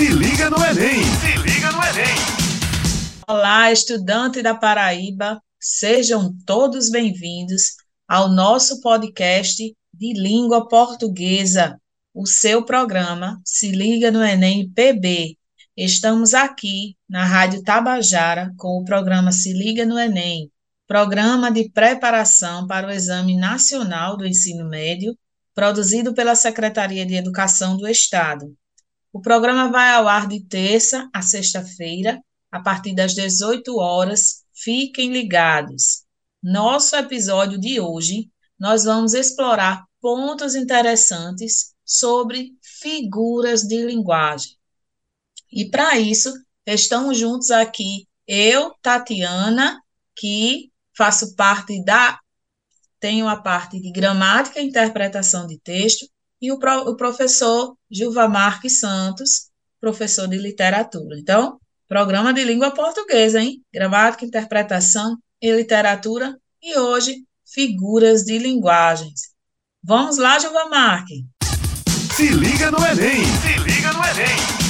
Se liga no Enem! Se liga no Enem! Olá, estudante da Paraíba, sejam todos bem-vindos ao nosso podcast de língua portuguesa, o seu programa Se Liga no Enem PB. Estamos aqui na Rádio Tabajara com o programa Se Liga no Enem, programa de preparação para o Exame Nacional do Ensino Médio, produzido pela Secretaria de Educação do Estado. O programa vai ao ar de terça a sexta-feira, a partir das 18 horas. Fiquem ligados. Nosso episódio de hoje, nós vamos explorar pontos interessantes sobre figuras de linguagem. E para isso, estamos juntos aqui, eu, Tatiana, que faço parte da. Tenho a parte de gramática e interpretação de texto, e o, pro, o professor Gilva Marques Santos, professor de literatura. Então, programa de língua portuguesa, hein? Gramática, interpretação e literatura, e hoje, figuras de linguagens. Vamos lá, Gilva Marques. Se liga no Enem! Se liga no Enem!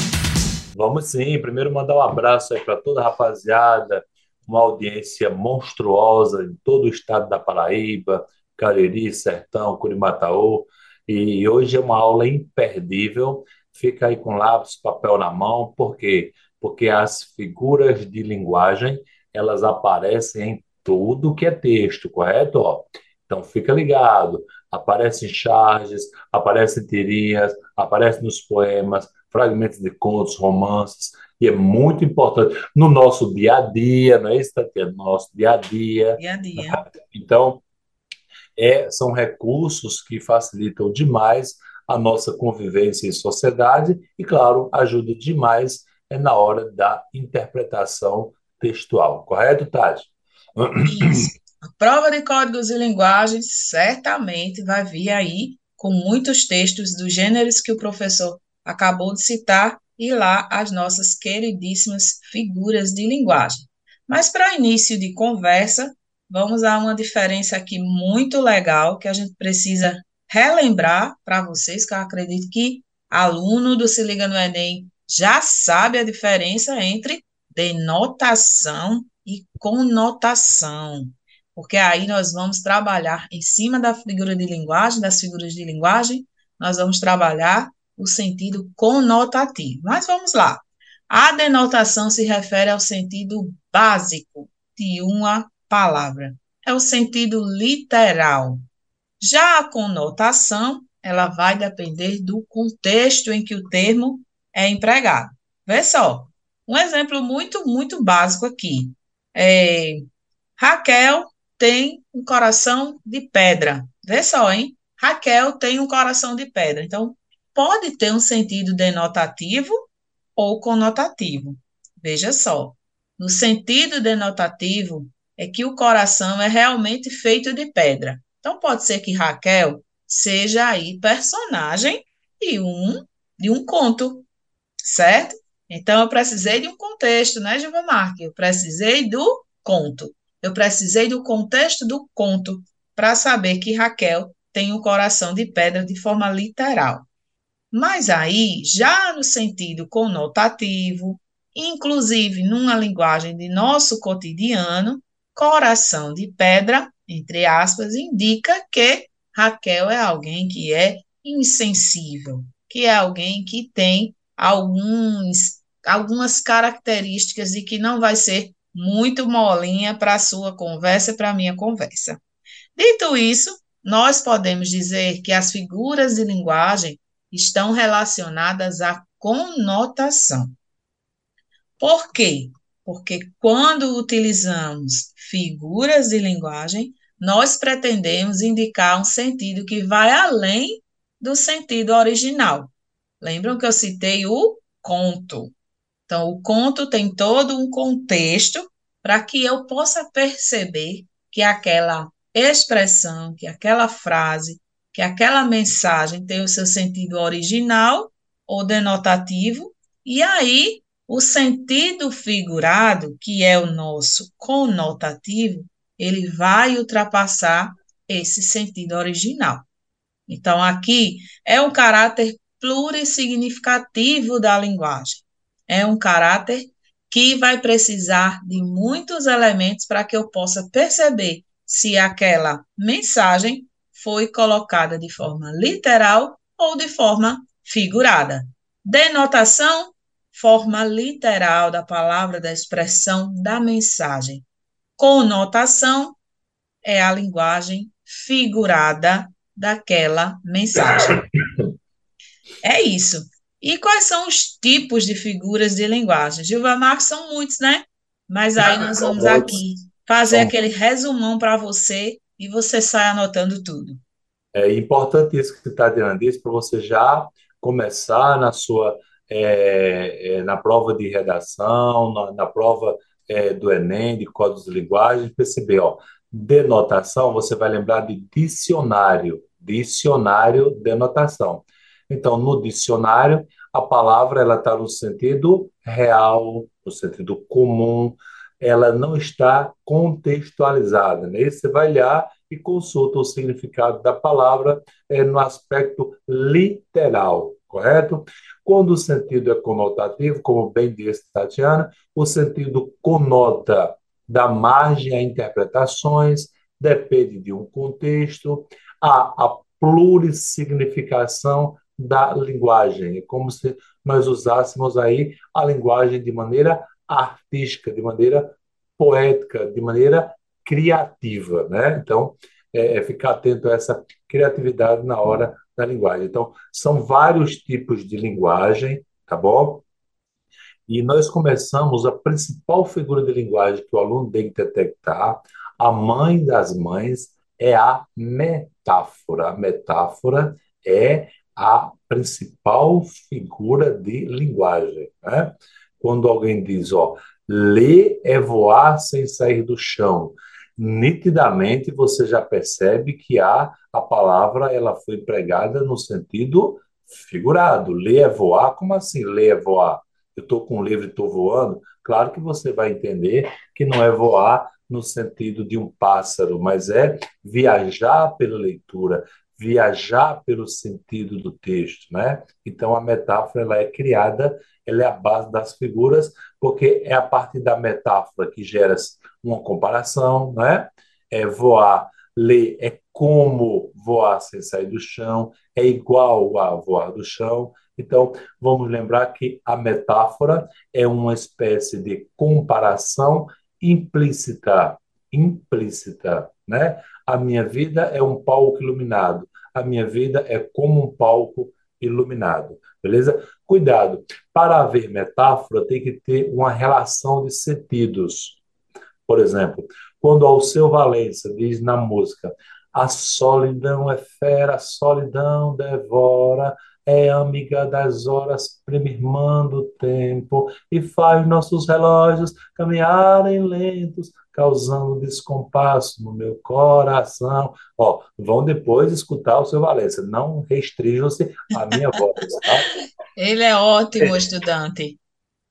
Vamos sim. Primeiro mandar um abraço aí para toda a rapaziada, uma audiência monstruosa em todo o estado da Paraíba, Cariri, Sertão, Curimataú. E hoje é uma aula imperdível. Fica aí com lápis, papel na mão, por quê? Porque as figuras de linguagem, elas aparecem em tudo que é texto, correto? Então fica ligado. Aparecem charges, aparecem tirinhas, aparecem nos poemas, fragmentos de contos, romances, e é muito importante no nosso dia a dia, não é isso, Tatiana? No nosso dia a dia. Dia a dia. Então, é, são recursos que facilitam demais a nossa convivência em sociedade e, claro, ajuda demais é, na hora da interpretação textual. Correto, Tati? Isso. A prova de códigos e linguagens certamente vai vir aí com muitos textos dos gêneros que o professor acabou de citar e lá as nossas queridíssimas figuras de linguagem. Mas para início de conversa, vamos a uma diferença aqui muito legal que a gente precisa relembrar para vocês, que eu acredito que aluno do Se Liga no Enem já sabe a diferença entre denotação e conotação. Porque aí nós vamos trabalhar em cima da figura de linguagem, das figuras de linguagem, nós vamos trabalhar o sentido conotativo. Mas vamos lá. A denotação se refere ao sentido básico de uma palavra. É o sentido literal. Já a conotação, ela vai depender do contexto em que o termo é empregado. Vê só, um exemplo muito, muito básico aqui. É, Raquel tem um coração de pedra. Vê só, hein? Raquel tem um coração de pedra. Então, pode ter um sentido denotativo ou conotativo. Veja só. No sentido denotativo, é que o coração é realmente feito de pedra. Então, pode ser que Raquel seja aí personagem de um, de um conto, certo? Então, eu precisei de um contexto, né, Gilva Marque? Eu precisei do conto. Eu precisei do contexto do conto para saber que Raquel tem um coração de pedra de forma literal. Mas aí, já no sentido conotativo, inclusive numa linguagem de nosso cotidiano, coração de pedra, entre aspas, indica que Raquel é alguém que é insensível, que é alguém que tem alguns, algumas características de que não vai ser muito molinha para a sua conversa e para a minha conversa. Dito isso, nós podemos dizer que as figuras de linguagem estão relacionadas à conotação. Por quê? porque quando utilizamos figuras de linguagem, nós pretendemos indicar um sentido que vai além do sentido original. Lembram que eu citei o conto? Então, o conto tem todo um contexto para que eu possa perceber que aquela expressão, que aquela frase, que aquela mensagem tem o seu sentido original ou denotativo, e aí o sentido figurado, que é o nosso conotativo, ele vai ultrapassar esse sentido original. Então, aqui é um caráter plurissignificativo da linguagem. É um caráter que vai precisar de muitos elementos para que eu possa perceber se aquela mensagem foi colocada de forma literal ou de forma figurada. Denotação, forma literal da palavra, da expressão, da mensagem. Conotação é a linguagem figurada daquela mensagem. É isso. E quais são os tipos de figuras de linguagem? Gilva Marques são muitos, né? Mas aí nós vamos aqui fazer aquele resumão para você e você sai anotando tudo. É importante isso que você está dizendo, para você já começar na sua é, é, na prova de redação, na, na prova é, do Enem, de códigos de linguagem, perceber, ó, denotação, você vai lembrar de dicionário, dicionário denotação. Então, no dicionário, a palavra ela está no sentido real, no sentido comum, ela não está contextualizada. Né? Você vai olhar e consulta o significado da palavra é, no aspecto literal, correto? Quando o sentido é conotativo, como bem disse Tatiana, o sentido conota, dá margem a interpretações, depende de um contexto, há a plurissignificação da linguagem. É como se nós usássemos aí a linguagem de maneira artística, de maneira poética, de maneira criativa, né? Então, é, é ficar atento a essa criatividade na hora da linguagem. Então, são vários tipos de linguagem, tá bom? E nós começamos a principal figura de linguagem que o aluno tem que detectar, a mãe das mães, é a metáfora. A metáfora é a principal figura de linguagem. Né? Quando alguém diz, ó, ler é voar sem sair do chão, nitidamente você já percebe que a, a palavra ela foi pregada no sentido figurado. Ler é voar, como assim ler é voar? Eu estou com um livro e estou voando. Claro que você vai entender que não é voar no sentido de um pássaro, mas é viajar pela leitura, viajar pelo sentido do texto, né? Então a metáfora ela é criada, ela é a base das figuras, porque é a partir da metáfora que gera uma comparação, né? É voar, ler é como voar sem sair do chão, é igual a voar do chão. Então, vamos lembrar que a metáfora é uma espécie de comparação implícita, implícita, né? A minha vida é um palco iluminado a minha vida é como um palco iluminado. Beleza? Cuidado. Para haver metáfora, tem que ter uma relação de sentidos. Por exemplo, quando Alceu Valença diz na música: A solidão é fera, a solidão devora, é amiga das horas, prima irmã do tempo, e faz nossos relógios caminharem lentos, causando descompasso no meu coração. Ó, vão depois escutar o seu Valença, não restringam-se à minha voz. Tá? Ele é ótimo estudante.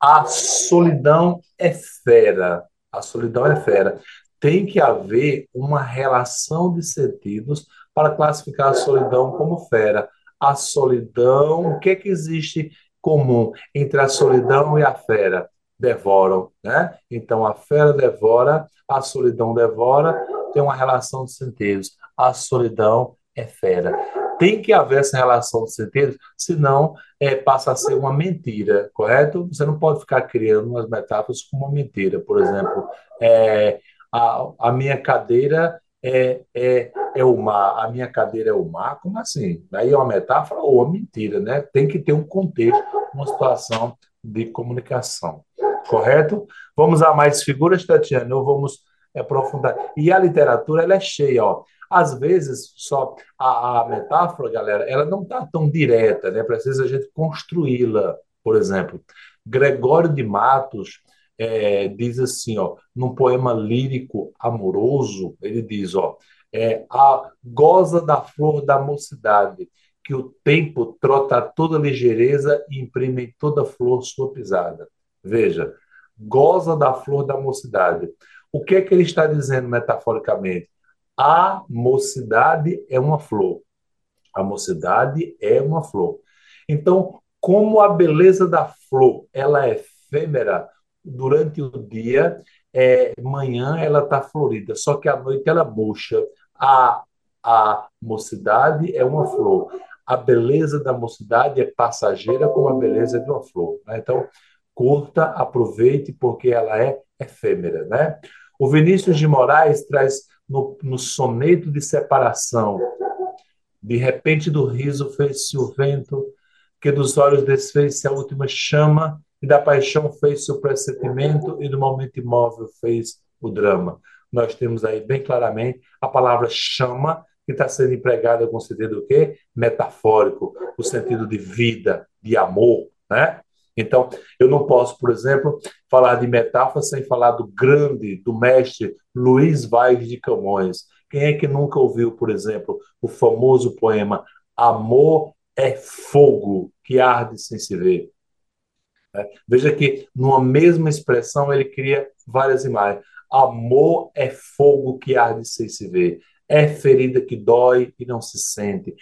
A solidão é fera. A solidão é fera. Tem que haver uma relação de sentidos para classificar a solidão como fera. A solidão, o que é que existe comum entre a solidão e a fera? devoram, né? Então a fera devora, a solidão devora, tem uma relação de sentidos. A solidão é fera. Tem que haver essa relação de sentidos, senão é, passa a ser uma mentira, correto? Você não pode ficar criando umas metáforas como uma mentira. Por exemplo, é, a, a minha cadeira é, é, é o mar, a minha cadeira é o mar, como assim? Aí é uma metáfora ou uma mentira, né? Tem que ter um contexto, uma situação de comunicação correto? Vamos a mais figuras, Tatiana, ou vamos aprofundar. E a literatura, ela é cheia, ó. Às vezes, só a, a metáfora, galera, ela não está tão direta, né? Precisa a gente construí-la. Por exemplo, Gregório de Matos é, diz assim, ó, num poema lírico amoroso, ele diz, ó, é, a goza da flor da mocidade, que o tempo trota toda ligeireza e imprime em toda flor sua pisada. Veja, goza da flor da mocidade. O que é que ele está dizendo metaforicamente? A mocidade é uma flor. A mocidade é uma flor. Então, como a beleza da flor ela é efêmera durante o dia, é, manhã ela está florida, só que à noite ela murcha. A, a mocidade é uma flor. A beleza da mocidade é passageira como a beleza de uma flor. Né? Então, curta, aproveite, porque ela é efêmera. Né? O Vinícius de Moraes traz no, no soneto de separação, de repente do riso fez-se o vento, que dos olhos desfez-se a última chama, e da paixão fez-se o pressentimento, e do momento imóvel fez o drama. Nós temos aí bem claramente a palavra chama, que está sendo empregada com o sentido do quê? Metafórico, o sentido de vida, de amor, né? Então, eu não posso, por exemplo, falar de metáfora sem falar do grande, do mestre Luiz Vaz de Camões. Quem é que nunca ouviu, por exemplo, o famoso poema Amor é fogo que arde sem se ver? É, veja que, numa mesma expressão, ele cria várias imagens. Amor é fogo que arde sem se ver. É ferida que dói e não se sente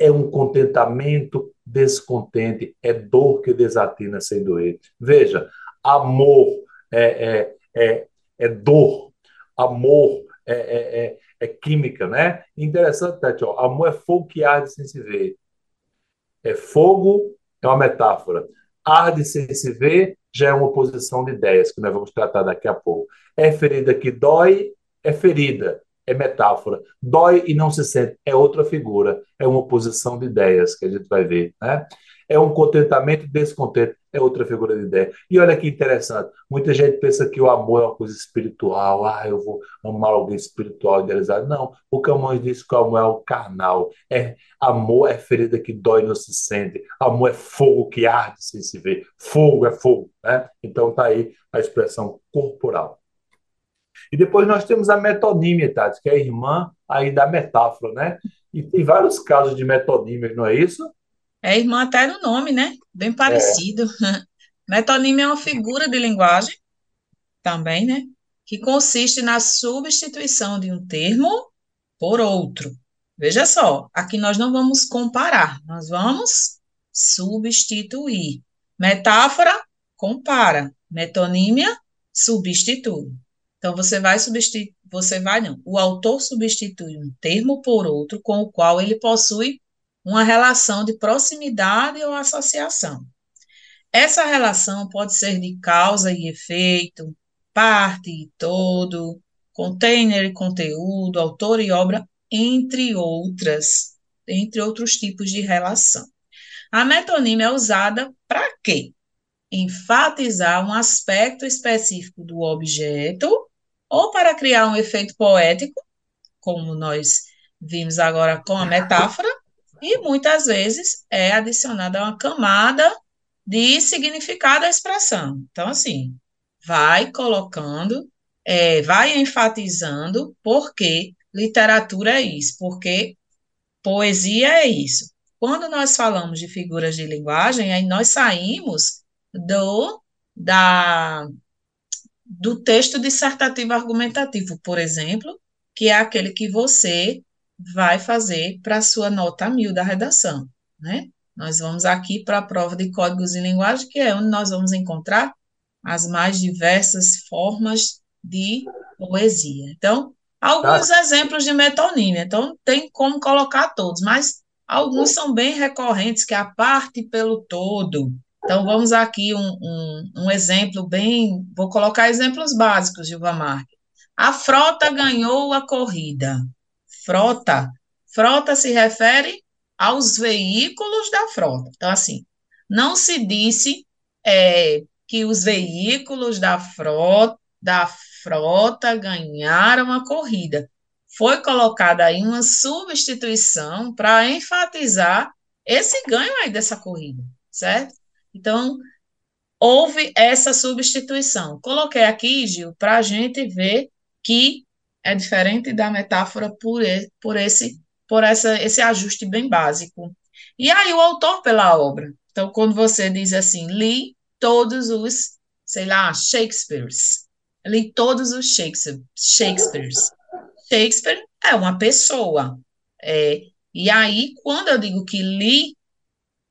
é um contentamento descontente, é dor que desatina sem doer. Veja, amor é, é, é, é dor, amor é, é, é, é química, né? Interessante, Tati, ó, amor é fogo que arde sem se ver. É fogo, é uma metáfora. Arde sem se ver já é uma oposição de ideias, que nós vamos tratar daqui a pouco. É ferida que dói, é ferida é metáfora. Dói e não se sente é outra figura, é uma oposição de ideias que a gente vai ver, né? É um contentamento e descontento, é outra figura de ideia. E olha que interessante, muita gente pensa que o amor é uma coisa espiritual, ah, eu vou amar alguém espiritual, idealizado. Não, o Camões diz que o amor é o carnal, é amor é ferida que dói e não se sente, amor é fogo que arde sem se ver, fogo é fogo, né? Então tá aí a expressão corporal. E depois nós temos a metonímia, Tati, que é a irmã aí da metáfora, né? E tem vários casos de metonímia, não é isso? É irmã até no nome, né? Bem parecido. É. Metonímia é uma figura de linguagem, também, né? Que consiste na substituição de um termo por outro. Veja só, aqui nós não vamos comparar, nós vamos substituir. Metáfora, compara. Metonímia, substitui. Então, você vai substituir, você vai não, o autor substitui um termo por outro com o qual ele possui uma relação de proximidade ou associação. Essa relação pode ser de causa e efeito, parte e todo, container e conteúdo, autor e obra, entre outras, entre outros tipos de relação. A metonímia é usada para quê? Enfatizar um aspecto específico do objeto ou para criar um efeito poético, como nós vimos agora com a metáfora, e muitas vezes é adicionada uma camada de significado à expressão. Então, assim, vai colocando, é, vai enfatizando porque literatura é isso, porque poesia é isso. Quando nós falamos de figuras de linguagem, aí nós saímos do da do texto dissertativo argumentativo, por exemplo, que é aquele que você vai fazer para a sua nota mil da redação, né? Nós vamos aqui para a prova de códigos e linguagem, que é onde nós vamos encontrar as mais diversas formas de poesia. Então, alguns tá. exemplos de metonímia. Então, tem como colocar todos, mas alguns são bem recorrentes, que é a parte pelo todo, então, vamos aqui um, um, um exemplo bem. Vou colocar exemplos básicos, Gilva Marques. A frota ganhou a corrida. Frota. Frota se refere aos veículos da frota. Então, assim, não se disse é, que os veículos da frota, da frota ganharam a corrida. Foi colocada aí uma substituição para enfatizar esse ganho aí dessa corrida, certo? Então, houve essa substituição. Coloquei aqui, Gil, para a gente ver que é diferente da metáfora por, por, esse, por essa, esse ajuste bem básico. E aí, o autor pela obra. Então, quando você diz assim, li todos os, sei lá, Shakespeares. Li todos os Shakespeare, Shakespeares. Shakespeare é uma pessoa. É, e aí, quando eu digo que li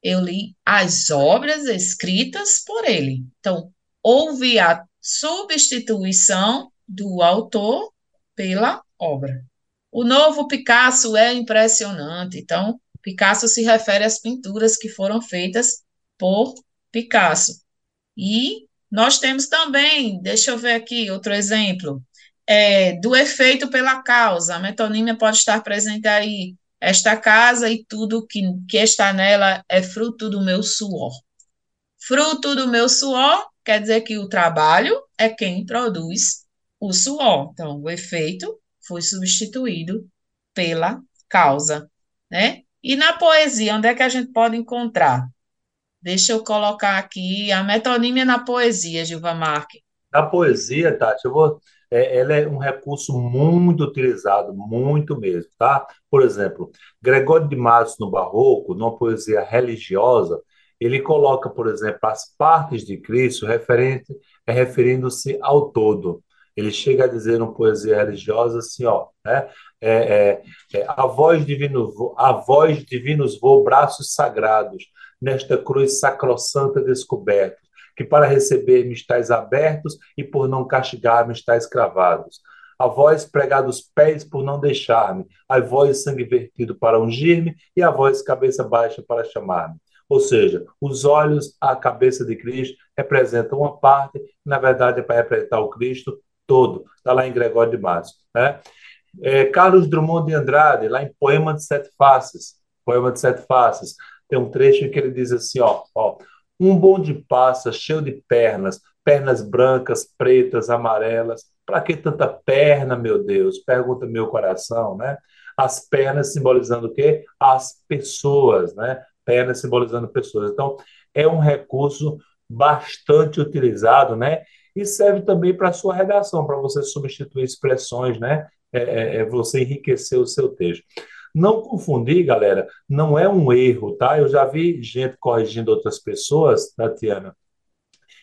eu li as obras escritas por ele. Então, houve a substituição do autor pela obra. O novo Picasso é impressionante. Então, Picasso se refere às pinturas que foram feitas por Picasso. E nós temos também, deixa eu ver aqui outro exemplo, é, do efeito pela causa. A metonímia pode estar presente aí. Esta casa e tudo que, que está nela é fruto do meu suor. Fruto do meu suor quer dizer que o trabalho é quem produz o suor. Então, o efeito foi substituído pela causa, né? E na poesia, onde é que a gente pode encontrar? Deixa eu colocar aqui a metonímia na poesia, Gilva Marque. Na poesia, Tati, eu vou, é, ela é um recurso muito utilizado, muito mesmo, tá? Por exemplo, Gregório de Matos, no Barroco, numa poesia religiosa, ele coloca, por exemplo, as partes de Cristo referente, é, referindo-se ao todo. Ele chega a dizer uma poesia religiosa assim, ó, né? É, é, é, a voz divino, a voz divinos voa braços sagrados nesta cruz sacrossanta descoberta, que para receber-me estáis abertos e por não castigar-me estáis cravados. A voz pregar dos pés por não deixar-me, a voz sangue vertido para ungir-me e a voz cabeça baixa para chamar-me. Ou seja, os olhos, a cabeça de Cristo representam uma parte, na verdade é para representar o Cristo todo. Está lá em Gregório de Matos. Né? É, Carlos Drummond de Andrade, lá em Poema de Sete Faces, Poema de Sete Faces, tem um trecho em que ele diz assim, ó, ó um bonde passa cheio de pernas, pernas brancas, pretas, amarelas. Para que tanta perna, meu Deus? Pergunta meu coração, né? As pernas simbolizando o quê? As pessoas, né? Pernas simbolizando pessoas. Então, é um recurso bastante utilizado, né? E serve também para a sua redação, para você substituir expressões, né? É, é, é você enriquecer o seu texto. Não confundir, galera, não é um erro, tá? Eu já vi gente corrigindo outras pessoas, Tatiana,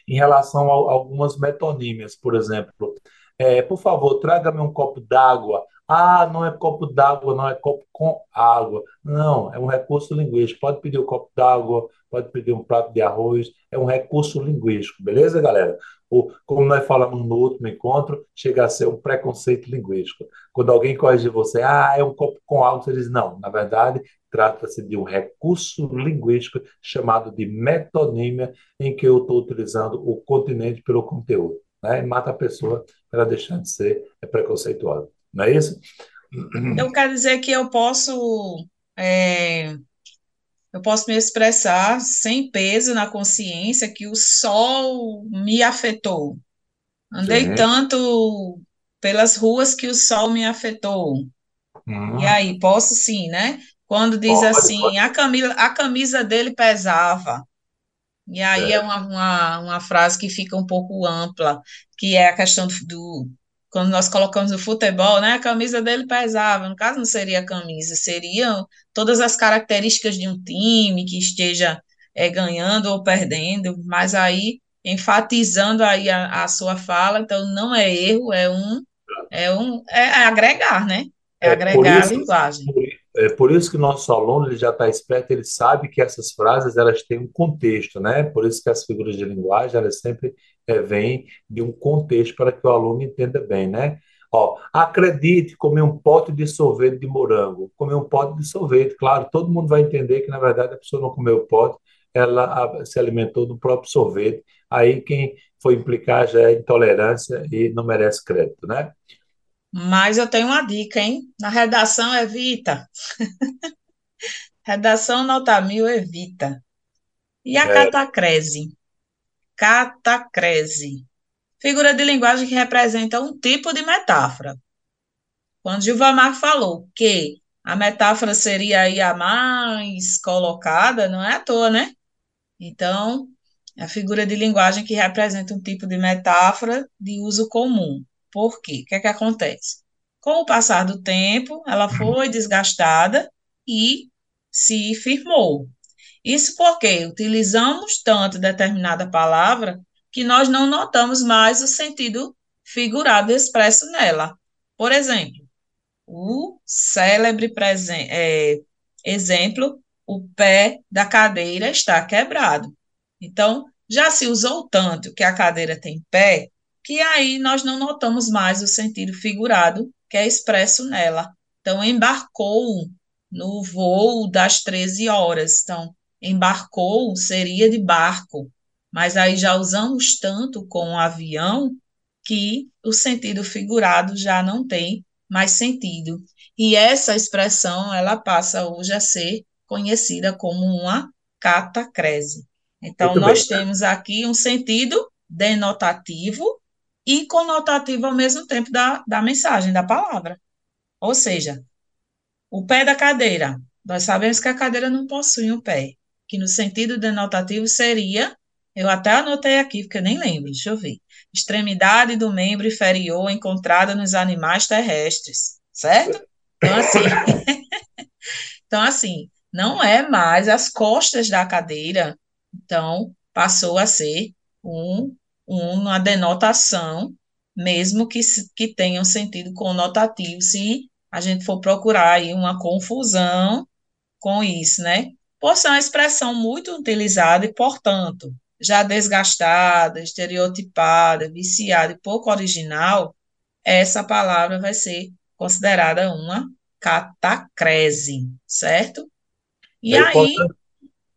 em relação a, algumas metonímias, por exemplo. É, por favor, traga-me um copo d'água. Ah, não é copo d'água, não é copo com água. Não, é um recurso linguístico. Pode pedir um copo d'água, pode pedir um prato de arroz. É um recurso linguístico, beleza, galera? O, como nós falamos no último encontro, chega a ser um preconceito linguístico. Quando alguém corrige você, ah, é um copo com água, você diz, não, na verdade, trata-se de um recurso linguístico chamado de metonímia, em que eu estou utilizando o continente pelo conteúdo. Né? Mata a pessoa para deixar de ser preconceituosa. Não é isso? Eu quero dizer que eu posso é, eu posso me expressar sem peso na consciência que o sol me afetou. Andei tanto pelas ruas que o sol me afetou. Hum. E aí, posso sim, né? Quando diz pode, assim, pode. A, camisa, a camisa dele pesava. E aí é, é uma, uma, uma, frase que fica um pouco ampla, que é a questão do, do quando nós colocamos o futebol, né, a camisa dele pesava. No caso, não seria a camisa, seriam todas as características de um time que esteja é, ganhando ou perdendo, mas aí enfatizando aí a, a, sua fala, então não é erro, é um é um é, agregar, né? É, é agregar isso, a linguagem. É por isso que o nosso aluno ele já está esperto, ele sabe que essas frases elas têm um contexto, né? Por isso que as figuras de linguagem elas sempre é, vêm de um contexto para que o aluno entenda bem, né? Ó, acredite, comer um pote de sorvete de morango, comer um pote de sorvete, claro, todo mundo vai entender que na verdade a pessoa não comeu o pote, ela se alimentou do próprio sorvete. Aí quem foi implicar já é intolerância e não merece crédito, né? Mas eu tenho uma dica, hein? Na redação evita. redação nota mil evita. E a é. catacrese? Catacrese. Figura de linguagem que representa um tipo de metáfora. Quando Gilvamar falou que a metáfora seria aí a mais colocada, não é à toa, né? Então, é a figura de linguagem que representa um tipo de metáfora de uso comum. Por quê? O que é que acontece? Com o passar do tempo, ela foi desgastada e se firmou. Isso porque utilizamos tanto determinada palavra que nós não notamos mais o sentido figurado expresso nela. Por exemplo, o célebre é, exemplo o pé da cadeira está quebrado. Então, já se usou tanto que a cadeira tem pé, que aí nós não notamos mais o sentido figurado que é expresso nela. Então, embarcou no voo das 13 horas. Então, embarcou seria de barco, mas aí já usamos tanto com o avião que o sentido figurado já não tem mais sentido. E essa expressão, ela passa hoje a ser conhecida como uma catacrese. Então, Muito nós bem. temos aqui um sentido denotativo e conotativo ao mesmo tempo da, da mensagem, da palavra. Ou seja, o pé da cadeira. Nós sabemos que a cadeira não possui um pé, que no sentido denotativo seria, eu até anotei aqui, porque eu nem lembro, deixa eu ver. Extremidade do membro inferior encontrada nos animais terrestres, certo? Então, assim, então, assim, não é mais as costas da cadeira, então passou a ser um, uma denotação, mesmo que, que tenha um sentido conotativo, se a gente for procurar aí uma confusão com isso, né? Por ser uma expressão muito utilizada e, portanto, já desgastada, estereotipada, viciada e pouco original, essa palavra vai ser considerada uma catacrese, certo? E é aí.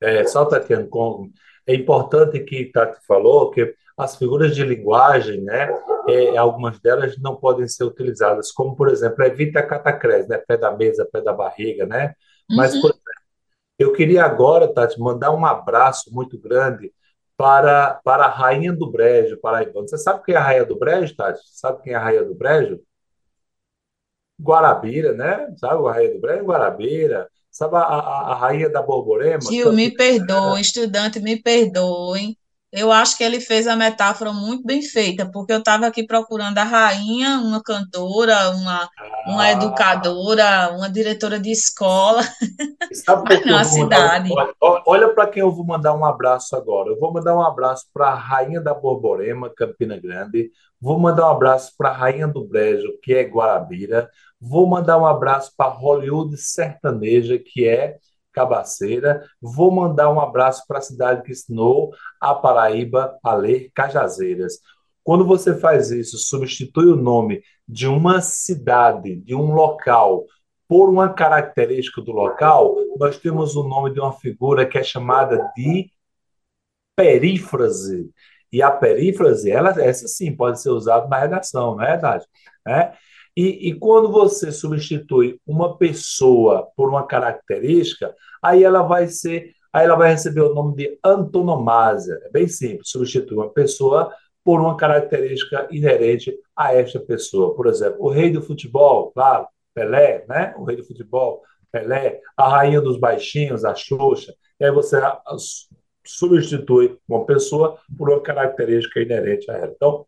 É, só, Tatiana, com, é importante que Tati falou que as figuras de linguagem, né, é, algumas delas não podem ser utilizadas, como, por exemplo, evita catacrese, né, pé da mesa, pé da barriga, né? Mas, uhum. por exemplo, eu queria agora, Tati, mandar um abraço muito grande para, para a Rainha do Brejo, paraibano. Você sabe quem é a Rainha do Brejo, Tati? Sabe quem é a Rainha do Brejo? Guarabira, né? Sabe a Rainha do Brejo? Guarabira. Sabe a, a, a Rainha da Borborema? Gil, me perdoe, estudante, me perdoe. Eu acho que ele fez a metáfora muito bem feita, porque eu estava aqui procurando a rainha, uma cantora, uma, ah. uma educadora, uma diretora de escola, Sabe mas não a cidade. Olha, olha para quem eu vou mandar um abraço agora. Eu vou mandar um abraço para a rainha da Borborema, Campina Grande. Vou mandar um abraço para a rainha do Brejo, que é Guarabira. Vou mandar um abraço para Hollywood Sertaneja, que é Cabaceira. Vou mandar um abraço para a cidade que ensinou a Paraíba a ler Cajazeiras. Quando você faz isso, substitui o nome de uma cidade, de um local, por uma característica do local, nós temos o nome de uma figura que é chamada de perífrase. E a perífrase, ela, essa sim pode ser usada na redação, não é verdade? É? E, e quando você substitui uma pessoa por uma característica, aí ela vai ser, aí ela vai receber o nome de antonomásia. É bem simples, substitui uma pessoa por uma característica inerente a esta pessoa. Por exemplo, o rei do futebol, claro, Pelé, né? O rei do futebol, Pelé, a rainha dos baixinhos, a Xuxa. E aí você substitui uma pessoa por uma característica inerente a ela. Então,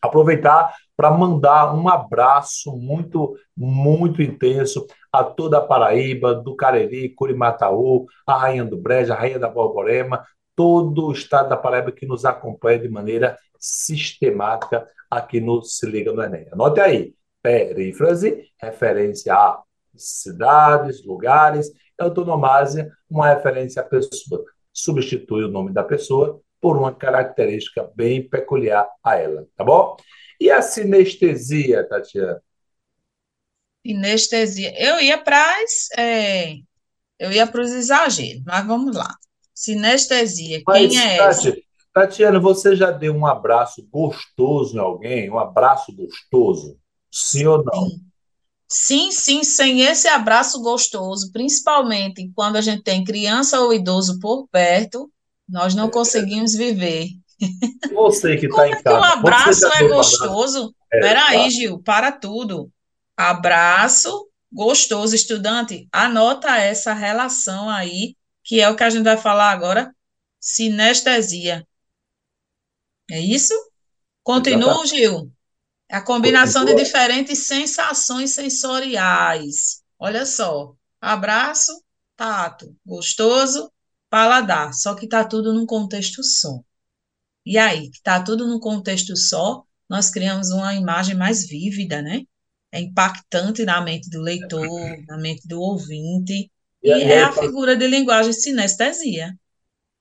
aproveitar para mandar um abraço muito, muito intenso a toda a Paraíba, do Cariri, Curimataú, a Rainha do Brejo, a Rainha da Borborema, todo o estado da Paraíba que nos acompanha de maneira sistemática aqui no Se Liga no Enem. Anote aí, perífrase, referência a cidades, lugares, autonomásia, uma referência à pessoa. Substitui o nome da pessoa por uma característica bem peculiar a ela, tá bom? E a sinestesia, Tatiana? Sinestesia. Eu ia para é, eu ia para os exageros, mas vamos lá. Sinestesia, mas, quem é Tati, essa? Tatiana, você já deu um abraço gostoso em alguém? Um abraço gostoso? Sim ou não? Sim. Sim, sim, sem esse abraço gostoso, principalmente quando a gente tem criança ou idoso por perto, nós não conseguimos viver. Você que está em é casa. um abraço é gostoso? É, Peraí, tá. Gil, para tudo. Abraço gostoso, estudante. Anota essa relação aí, que é o que a gente vai falar agora. Sinestesia. É isso? Continua, Gil. É a combinação de diferentes sensações sensoriais. Olha só. Abraço, tato, gostoso, paladar, só que está tudo num contexto só. E aí, que está tudo num contexto só, nós criamos uma imagem mais vívida, né? É impactante na mente do leitor, na mente do ouvinte, E, E e é aí, a figura de linguagem sinestesia.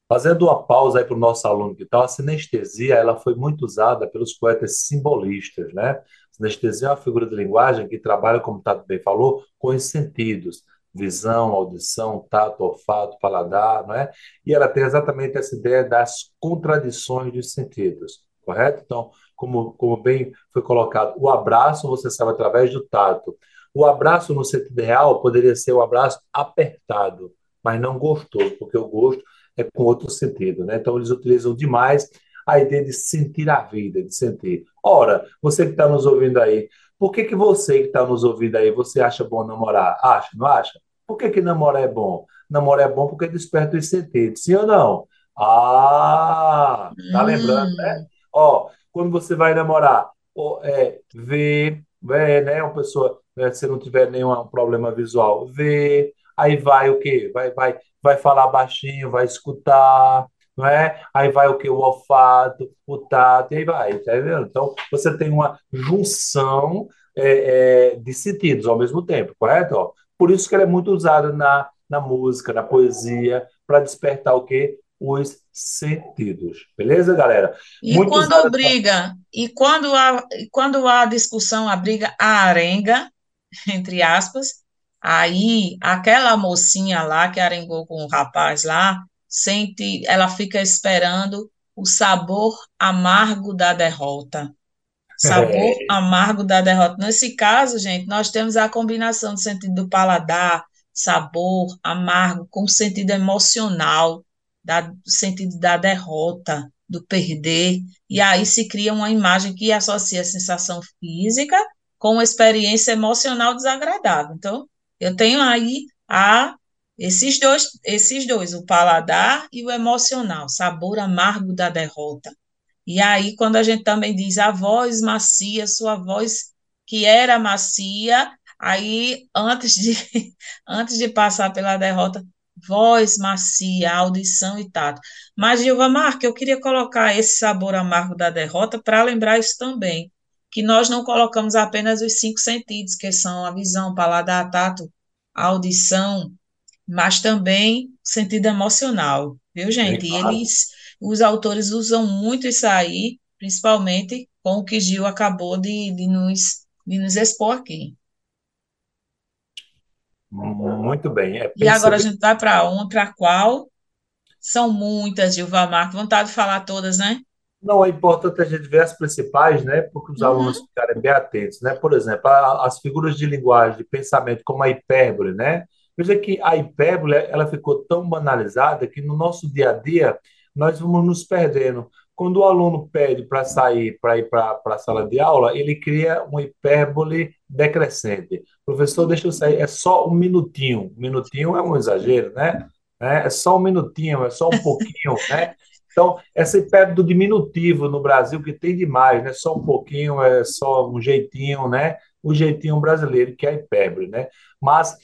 Fazendo uma pausa aí para o nosso aluno que tal, a sinestesia ela foi muito usada pelos poetas simbolistas, né? Sinestesia é uma figura de linguagem que trabalha, como o Tato bem falou, com os sentidos, visão, audição, tato, olfato, paladar, não é? E ela tem exatamente essa ideia das contradições dos sentidos, correto? Então, como, como bem foi colocado, o abraço você sabe através do tato. O abraço no sentido real poderia ser o abraço apertado, mas não gostoso, porque o gosto é com outro sentido, né? Então eles utilizam demais a ideia de sentir a vida, de sentir. Ora, você que está nos ouvindo aí, por que que você que está nos ouvindo aí, você acha bom namorar? Acha, não acha? Por que que namorar é bom? Namorar é bom porque desperta os sentidos, sim ou não? Ah, tá lembrando, né? Hum, Ó, quando você vai namorar, ó, é, vê, vê, né? Uma pessoa, né, se não tiver nenhum problema visual, vê, aí vai o quê? Vai, vai vai falar baixinho, vai escutar, não é? Aí vai o que? O olfato, o tato, e aí vai, tá vendo? Então, você tem uma junção é, é, de sentidos ao mesmo tempo, correto? Ó, por isso que ela é muito usada na, na música, na poesia, para despertar o quê? Os sentidos. Beleza, galera? E Muito quando obriga, e quando há, quando há discussão, a briga, a arenga, entre aspas, aí aquela mocinha lá que arengou com o rapaz lá, sente, ela fica esperando o sabor amargo da derrota. Sabor É, amargo da derrota. Nesse caso, gente, nós temos a combinação do sentido do paladar, sabor amargo, com o sentido emocional, da, do sentido da derrota, do perder. E aí se cria uma imagem que associa a sensação física com uma experiência emocional desagradável. Então, eu tenho aí a, esses dois, esses dois, o paladar e o emocional, sabor amargo da derrota. E aí, quando a gente também diz a voz macia, sua voz que era macia, aí antes de, antes de passar pela derrota, voz macia, audição e tato. Mas, Gilva Marque, eu queria colocar esse sabor amargo da derrota para lembrar isso também, que nós não colocamos apenas os cinco sentidos, que são a visão, paladar, tato, audição, mas também sentido emocional, viu, gente? E claro. eles, os autores usam muito isso aí, principalmente com o que Gil acabou de, de nos, de nos expor aqui. Muito bem. É E agora a gente vai para uma, para qual? São muitas, Gilva Marques, vontade de falar todas, né? Não, é importante a gente ver as principais, né, porque os alunos Uhum. ficarem bem atentos, né? Por exemplo, as figuras de linguagem, de pensamento, como a hipérbole, né? Veja que a hipérbole, ela ficou tão banalizada que no nosso dia a dia nós vamos nos perdendo. Quando o aluno pede para sair, para ir para a sala de aula, ele cria uma hipérbole decrescente. Professor, deixa eu sair, é só um minutinho. Minutinho é um exagero, né? É é só um minutinho, é só um pouquinho, né? Então, essa hipérbole do diminutivo no Brasil, que tem demais, né? Só um pouquinho, é só um jeitinho, né? O jeitinho brasileiro, que é a hipérbole, né? Mas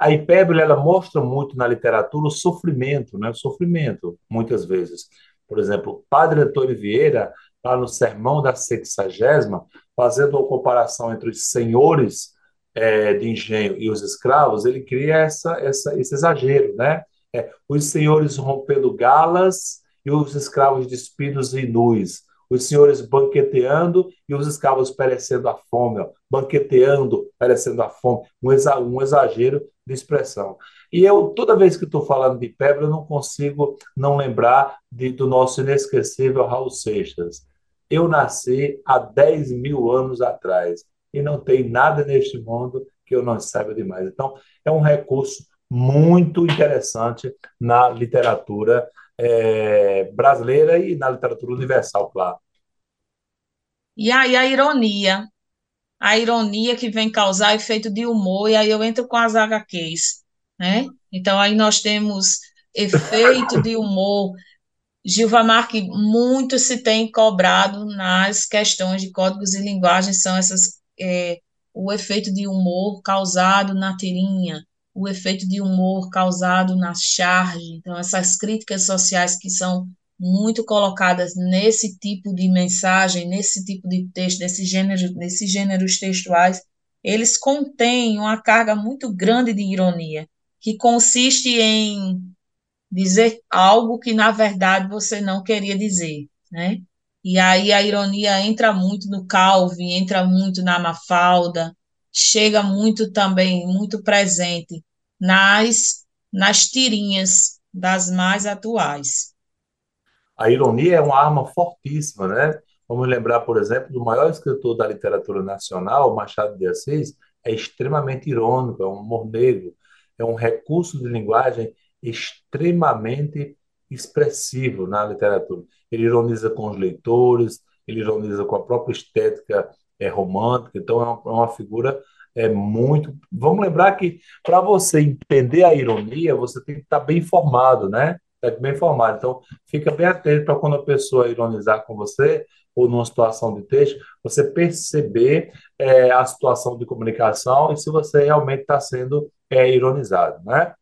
a hipérbole, ela mostra muito na literatura o sofrimento, né? O sofrimento, muitas vezes. Por exemplo, Padre Antônio Vieira, lá no Sermão da Sexagésima, fazendo uma comparação entre os senhores eh, de engenho e os escravos, ele cria essa, essa, esse exagero, né? É, os senhores rompendo galas e os escravos despidos e nus, os senhores banqueteando e os escravos perecendo à fome, ó, banqueteando, perecendo à fome, um, exa um exagero de expressão. E eu, toda vez que estou falando de Pebre, eu não consigo não lembrar de, do nosso inesquecível Raul Seixas. Eu nasci há 10 mil anos atrás e não tem nada neste mundo que eu não saiba demais. Então, é um recurso muito interessante na literatura é, brasileira e na literatura universal, claro. E aí a ironia, a ironia que vem causar efeito de humor, e aí eu entro com as HQs, né? Então aí nós temos efeito de humor. Gilva Marque, muito se tem cobrado nas questões de códigos e linguagens, são essas, é, o efeito de humor causado na tirinha, o efeito de humor causado na charge, então essas críticas sociais que são muito colocadas nesse tipo de mensagem, nesse tipo de texto, nesse gênero, nesses gêneros textuais, eles contêm uma carga muito grande de ironia. que consiste em dizer algo que na verdade você não queria dizer, né? E aí a ironia entra muito no Calvin, entra muito na Mafalda, chega muito também, muito presente nas, nas tirinhas das mais atuais. A ironia é uma arma fortíssima, né? Vamos lembrar, por exemplo, do maior escritor da literatura nacional, Machado de Assis, é extremamente irônico, é um humor negro, é um recurso de linguagem extremamente expressivo na literatura. Ele ironiza com os leitores, ele ironiza com a própria estética é, romântica, então é uma, é uma figura é muito. Vamos lembrar que para você entender a ironia, você tem que estar bem informado, né? Tá bem informado. Então, fica bem atento para quando a pessoa ironizar com você ou numa situação de texto, você perceber é, a situação de comunicação e se você realmente está sendo é, ironizado, né?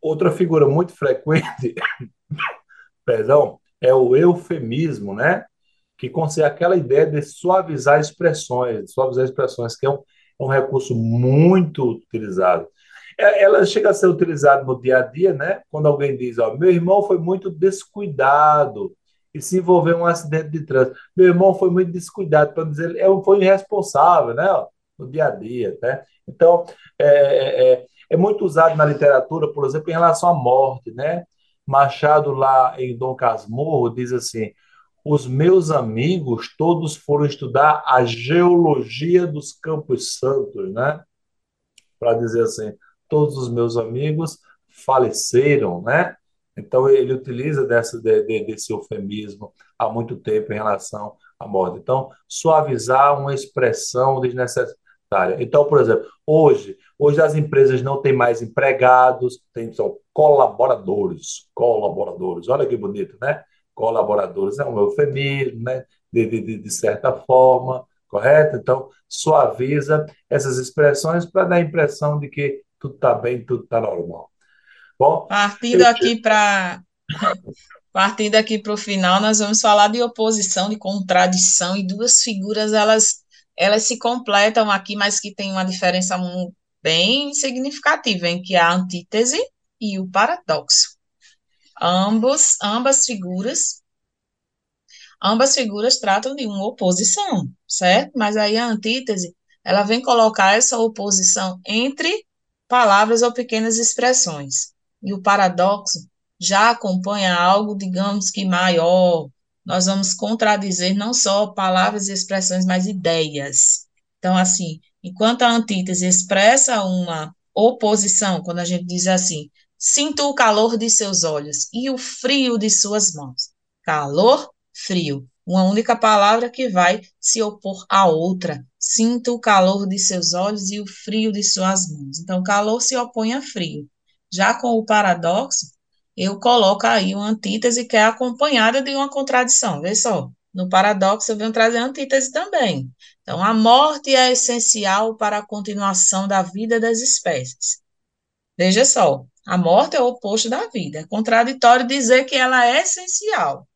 Outra figura muito frequente, perdão, é o eufemismo, né? Que consegue aquela ideia de suavizar expressões, suavizar expressões, que é um, é um recurso muito utilizado. É, ela chega a ser utilizada no dia a dia, né? Quando alguém diz, ó, meu irmão foi muito descuidado e se envolveu em um acidente de trânsito. Meu irmão foi muito descuidado, para dizer, é foi irresponsável, né? No dia a dia, né? Então, é, é, é, é muito usado na literatura, por exemplo, em relação à morte, né? Machado, lá em Dom Casmurro, diz assim: os meus amigos todos foram estudar a geologia dos Campos Santos, né? Para dizer assim, todos os meus amigos faleceram, né? Então ele utiliza dessa, de, de, desse eufemismo há muito tempo em relação à morte. Então, suavizar uma expressão desnecessária. Então, por exemplo, hoje, hoje as empresas não têm mais empregados, tem, são colaboradores, colaboradores. Olha que bonito, né? Colaboradores é um eufemismo, né? De, de, de certa forma, correto? Então, suaviza essas expressões para dar a impressão de que tudo está bem, tudo está normal. Bom, partindo aqui para partindo aqui para o final, nós vamos falar de oposição, de contradição e duas figuras elas elas se completam aqui, mas que tem uma diferença bem significativa, em que é a antítese e o paradoxo. Ambos, ambas figuras ambas figuras tratam de uma oposição, certo? Mas aí a antítese, ela vem colocar essa oposição entre palavras ou pequenas expressões. E o paradoxo já acompanha algo, digamos que maior. Nós vamos contradizer não só palavras e expressões, mas ideias. Então, assim, enquanto a antítese expressa uma oposição, quando a gente diz assim, sinto o calor de seus olhos e o frio de suas mãos. Calor, frio. Uma única palavra que vai se opor à outra. Sinto o calor de seus olhos e o frio de suas mãos. Então, calor se opõe a frio. Já com o paradoxo, eu coloco aí uma antítese que é acompanhada de uma contradição. Vê só, no paradoxo eu venho trazer antítese também. Então, a morte é essencial para a continuação da vida das espécies. Veja só, a morte é o oposto da vida. É contraditório dizer que ela é essencial.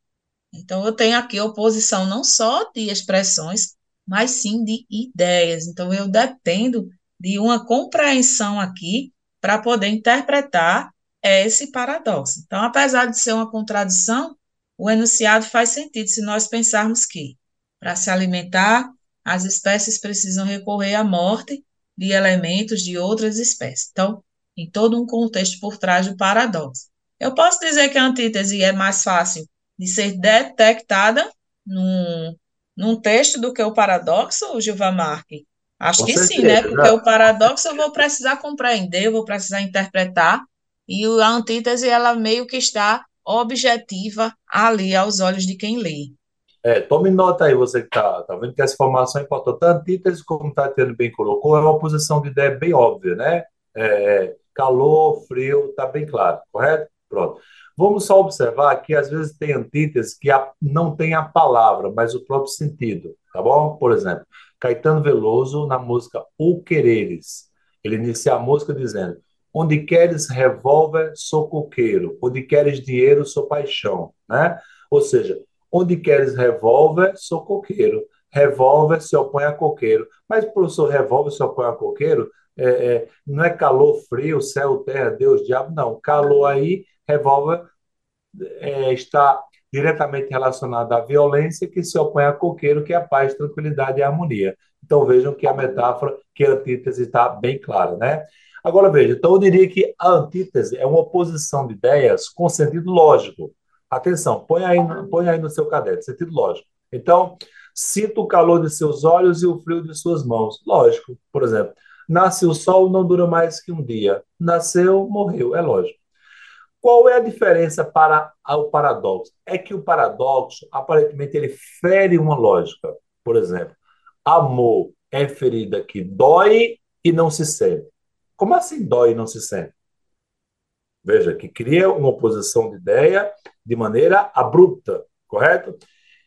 Então, eu tenho aqui oposição não só de expressões, mas sim de ideias. Então, eu dependo de uma compreensão aqui para poder interpretar esse paradoxo. Então, apesar de ser uma contradição, o enunciado faz sentido se nós pensarmos que, para se alimentar, as espécies precisam recorrer à morte de elementos de outras espécies. Então, em todo um contexto por trás do paradoxo. Eu posso dizer que a antítese é mais fácil de ser detectada num, num texto do que o paradoxo, Gilva Marque? Acho Com que certeza, sim, né? Porque o paradoxo eu vou precisar compreender, eu vou precisar interpretar, e a antítese, ela meio que está objetiva ali aos olhos de quem lê. É, tome nota aí, você que está tá vendo que essa informação é importante. A antítese, como o Tatiana bem colocou, é uma posição de ideia bem óbvia, né? É, calor, frio, está bem claro, correto? Pronto. Vamos só observar que às vezes tem antíteses que não tem a palavra, mas o próprio sentido, tá bom? Por exemplo, Caetano Veloso na música O Quereres. Ele inicia a música dizendo: Onde queres revólver, sou coqueiro. Onde queres dinheiro, sou paixão, né? Ou seja, onde queres revólver, sou coqueiro. Revólver se opõe a coqueiro. Mas, professor, revólver se opõe a coqueiro? é, é, não é calor, frio, céu, terra, Deus, diabo, não. Calor aí, revólver é, está diretamente relacionado à violência que se opõe a coqueiro, que é a paz, tranquilidade e harmonia. Então vejam que a metáfora, que a antítese está bem clara, né? Agora veja, então eu diria que a antítese é uma oposição de ideias com sentido lógico. Atenção, põe aí, põe aí no seu caderno, sentido lógico. Então, sinto o calor de seus olhos e o frio de suas mãos. Lógico, por exemplo, nasce o sol, não dura mais que um dia. Nasceu, morreu, é lógico. Qual é a diferença para o paradoxo? É que o paradoxo, aparentemente, ele fere uma lógica. Por exemplo, amor é ferida que dói e não se sente. Como assim dói e não se sente? Veja, que cria uma oposição de ideia de maneira abrupta, correto?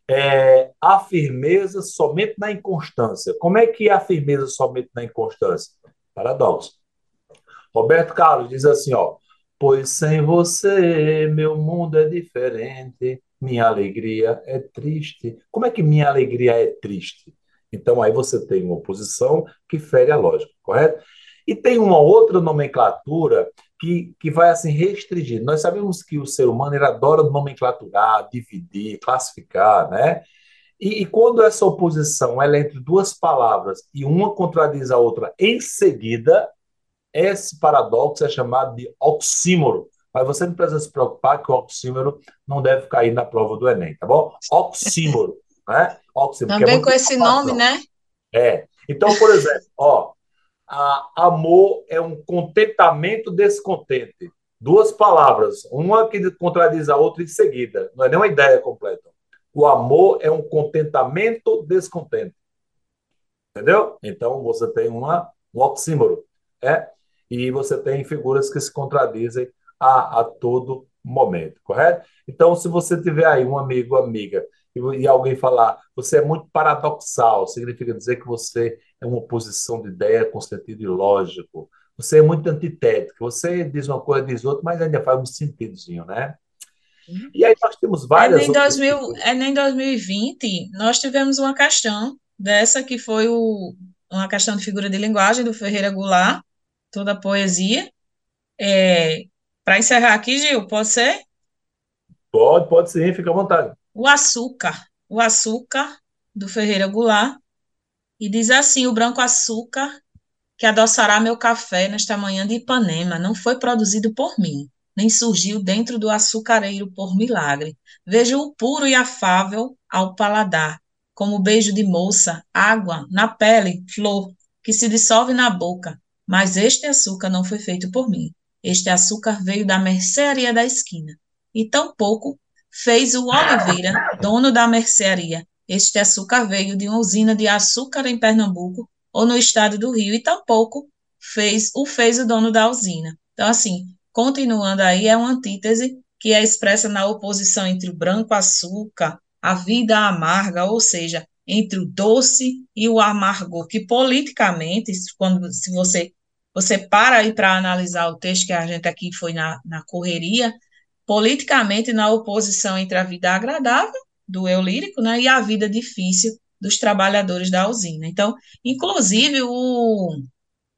É, a firmeza somente na inconstância. Como é que é a firmeza somente na inconstância? Paradoxo. Roberto Carlos diz assim, ó, pois sem você meu mundo é diferente, minha alegria é triste. Como é que minha alegria é triste? Então aí você tem uma oposição que fere a lógica, correto? E tem uma outra nomenclatura que, que vai assim restringir. Nós sabemos que o ser humano ele adora nomenclaturar, dividir, classificar, né? E, e, quando essa oposição ela é entre duas palavras e uma contradiz a outra em seguida, esse paradoxo é chamado de oxímoro. Mas você não precisa se preocupar que o oxímoro não deve cair na prova do Enem, tá bom? Oxímoro, né? Oxímoro, é Também é com esse nome, né? É. Então, por exemplo, ó, a, amor é um contentamento descontente. Duas palavras, uma que contradiz a outra em seguida, não é nem uma ideia completa. O amor é um contentamento descontente. Entendeu? Então você tem uma, um oxímoro. É? E você tem figuras que se contradizem a, a todo momento, correto? Então, se você tiver aí um amigo, amiga, e, e alguém falar, você é muito paradoxal, significa dizer que você é uma oposição de ideia com sentido ilógico. Você é muito antitético. Você diz uma coisa, diz outra, mas ainda faz um sentidozinho, né? Uhum. E aí nós temos várias. É nem, 2000, é nem 2020 nós tivemos uma questão dessa que foi o, uma questão de figura de linguagem do Ferreira Goulart, toda a poesia. É, Para encerrar aqui, Gil, pode ser? Pode, pode sim, fica à vontade. O açúcar, o açúcar do Ferreira Goulart e diz assim: o branco açúcar que adoçará meu café nesta manhã de Ipanema não foi produzido por mim, nem surgiu dentro do açucareiro por milagre. Vejo-o puro e afável ao paladar, como beijo de moça, água, na pele, flor, que se dissolve na boca. Mas este açúcar não foi feito por mim. Este açúcar veio da mercearia da esquina. E tampouco fez o Oliveira, dono da mercearia, este açúcar veio de uma usina de açúcar em Pernambuco ou no estado do Rio e tampouco fez o fez o dono da usina. Então, assim, continuando aí, é uma antítese que é expressa na oposição entre o branco açúcar, a vida amarga, ou seja, entre o doce e o amargor, que politicamente, quando se você você para aí para analisar o texto que a gente aqui foi na, na correria, politicamente na oposição entre a vida agradável do eu lírico, né, e a vida difícil dos trabalhadores da usina. Então, inclusive, o,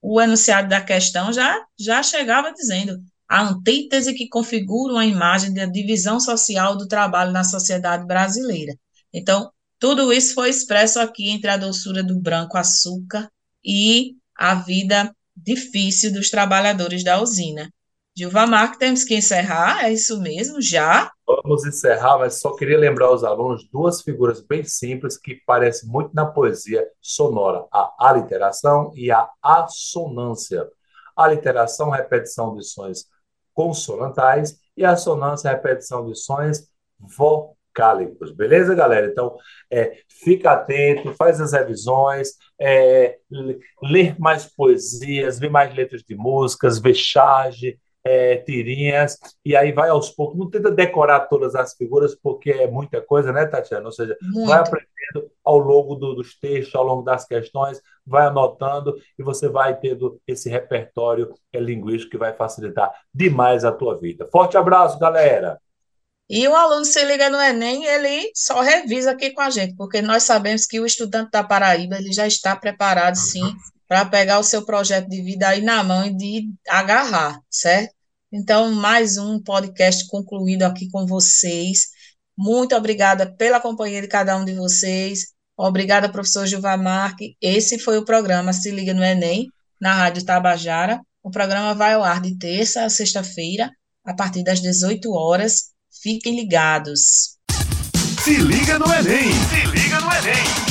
o enunciado da questão já, já chegava dizendo a antítese que configura uma imagem da divisão social do trabalho na sociedade brasileira. Então, tudo isso foi expresso aqui entre a doçura do branco açúcar e a vida difícil dos trabalhadores da usina. Gilva Marco, temos que encerrar, é isso mesmo, já? Vamos encerrar, mas só queria lembrar aos alunos duas figuras bem simples que parecem muito na poesia sonora: a aliteração e a assonância. A aliteração, repetição de sons consonantais, e a assonância, repetição de sons Beleza, galera? Então, é, fica atento, faz as revisões, é, ler mais poesias, ver mais letras de músicas, ver charge é, tirinhas, e aí vai aos poucos. Não tenta decorar todas as figuras, porque é muita coisa, né, Tatiana? Ou seja, Muito. vai aprendendo ao longo do, dos textos, ao longo das questões, vai anotando e você vai tendo esse repertório é, linguístico que vai facilitar demais a tua vida. Forte abraço, galera! E o aluno se liga no Enem, ele só revisa aqui com a gente, porque nós sabemos que o estudante da Paraíba ele já está preparado, sim, para pegar o seu projeto de vida aí na mão e de agarrar, certo? Então, mais um podcast concluído aqui com vocês. Muito obrigada pela companhia de cada um de vocês. Obrigada, professor Gilvar Marque. Esse foi o programa Se Liga no Enem, na Rádio Tabajara. O programa vai ao ar de terça a sexta-feira, a partir das 18 horas. Fiquem ligados. Se liga no Enem! Se liga no Enem!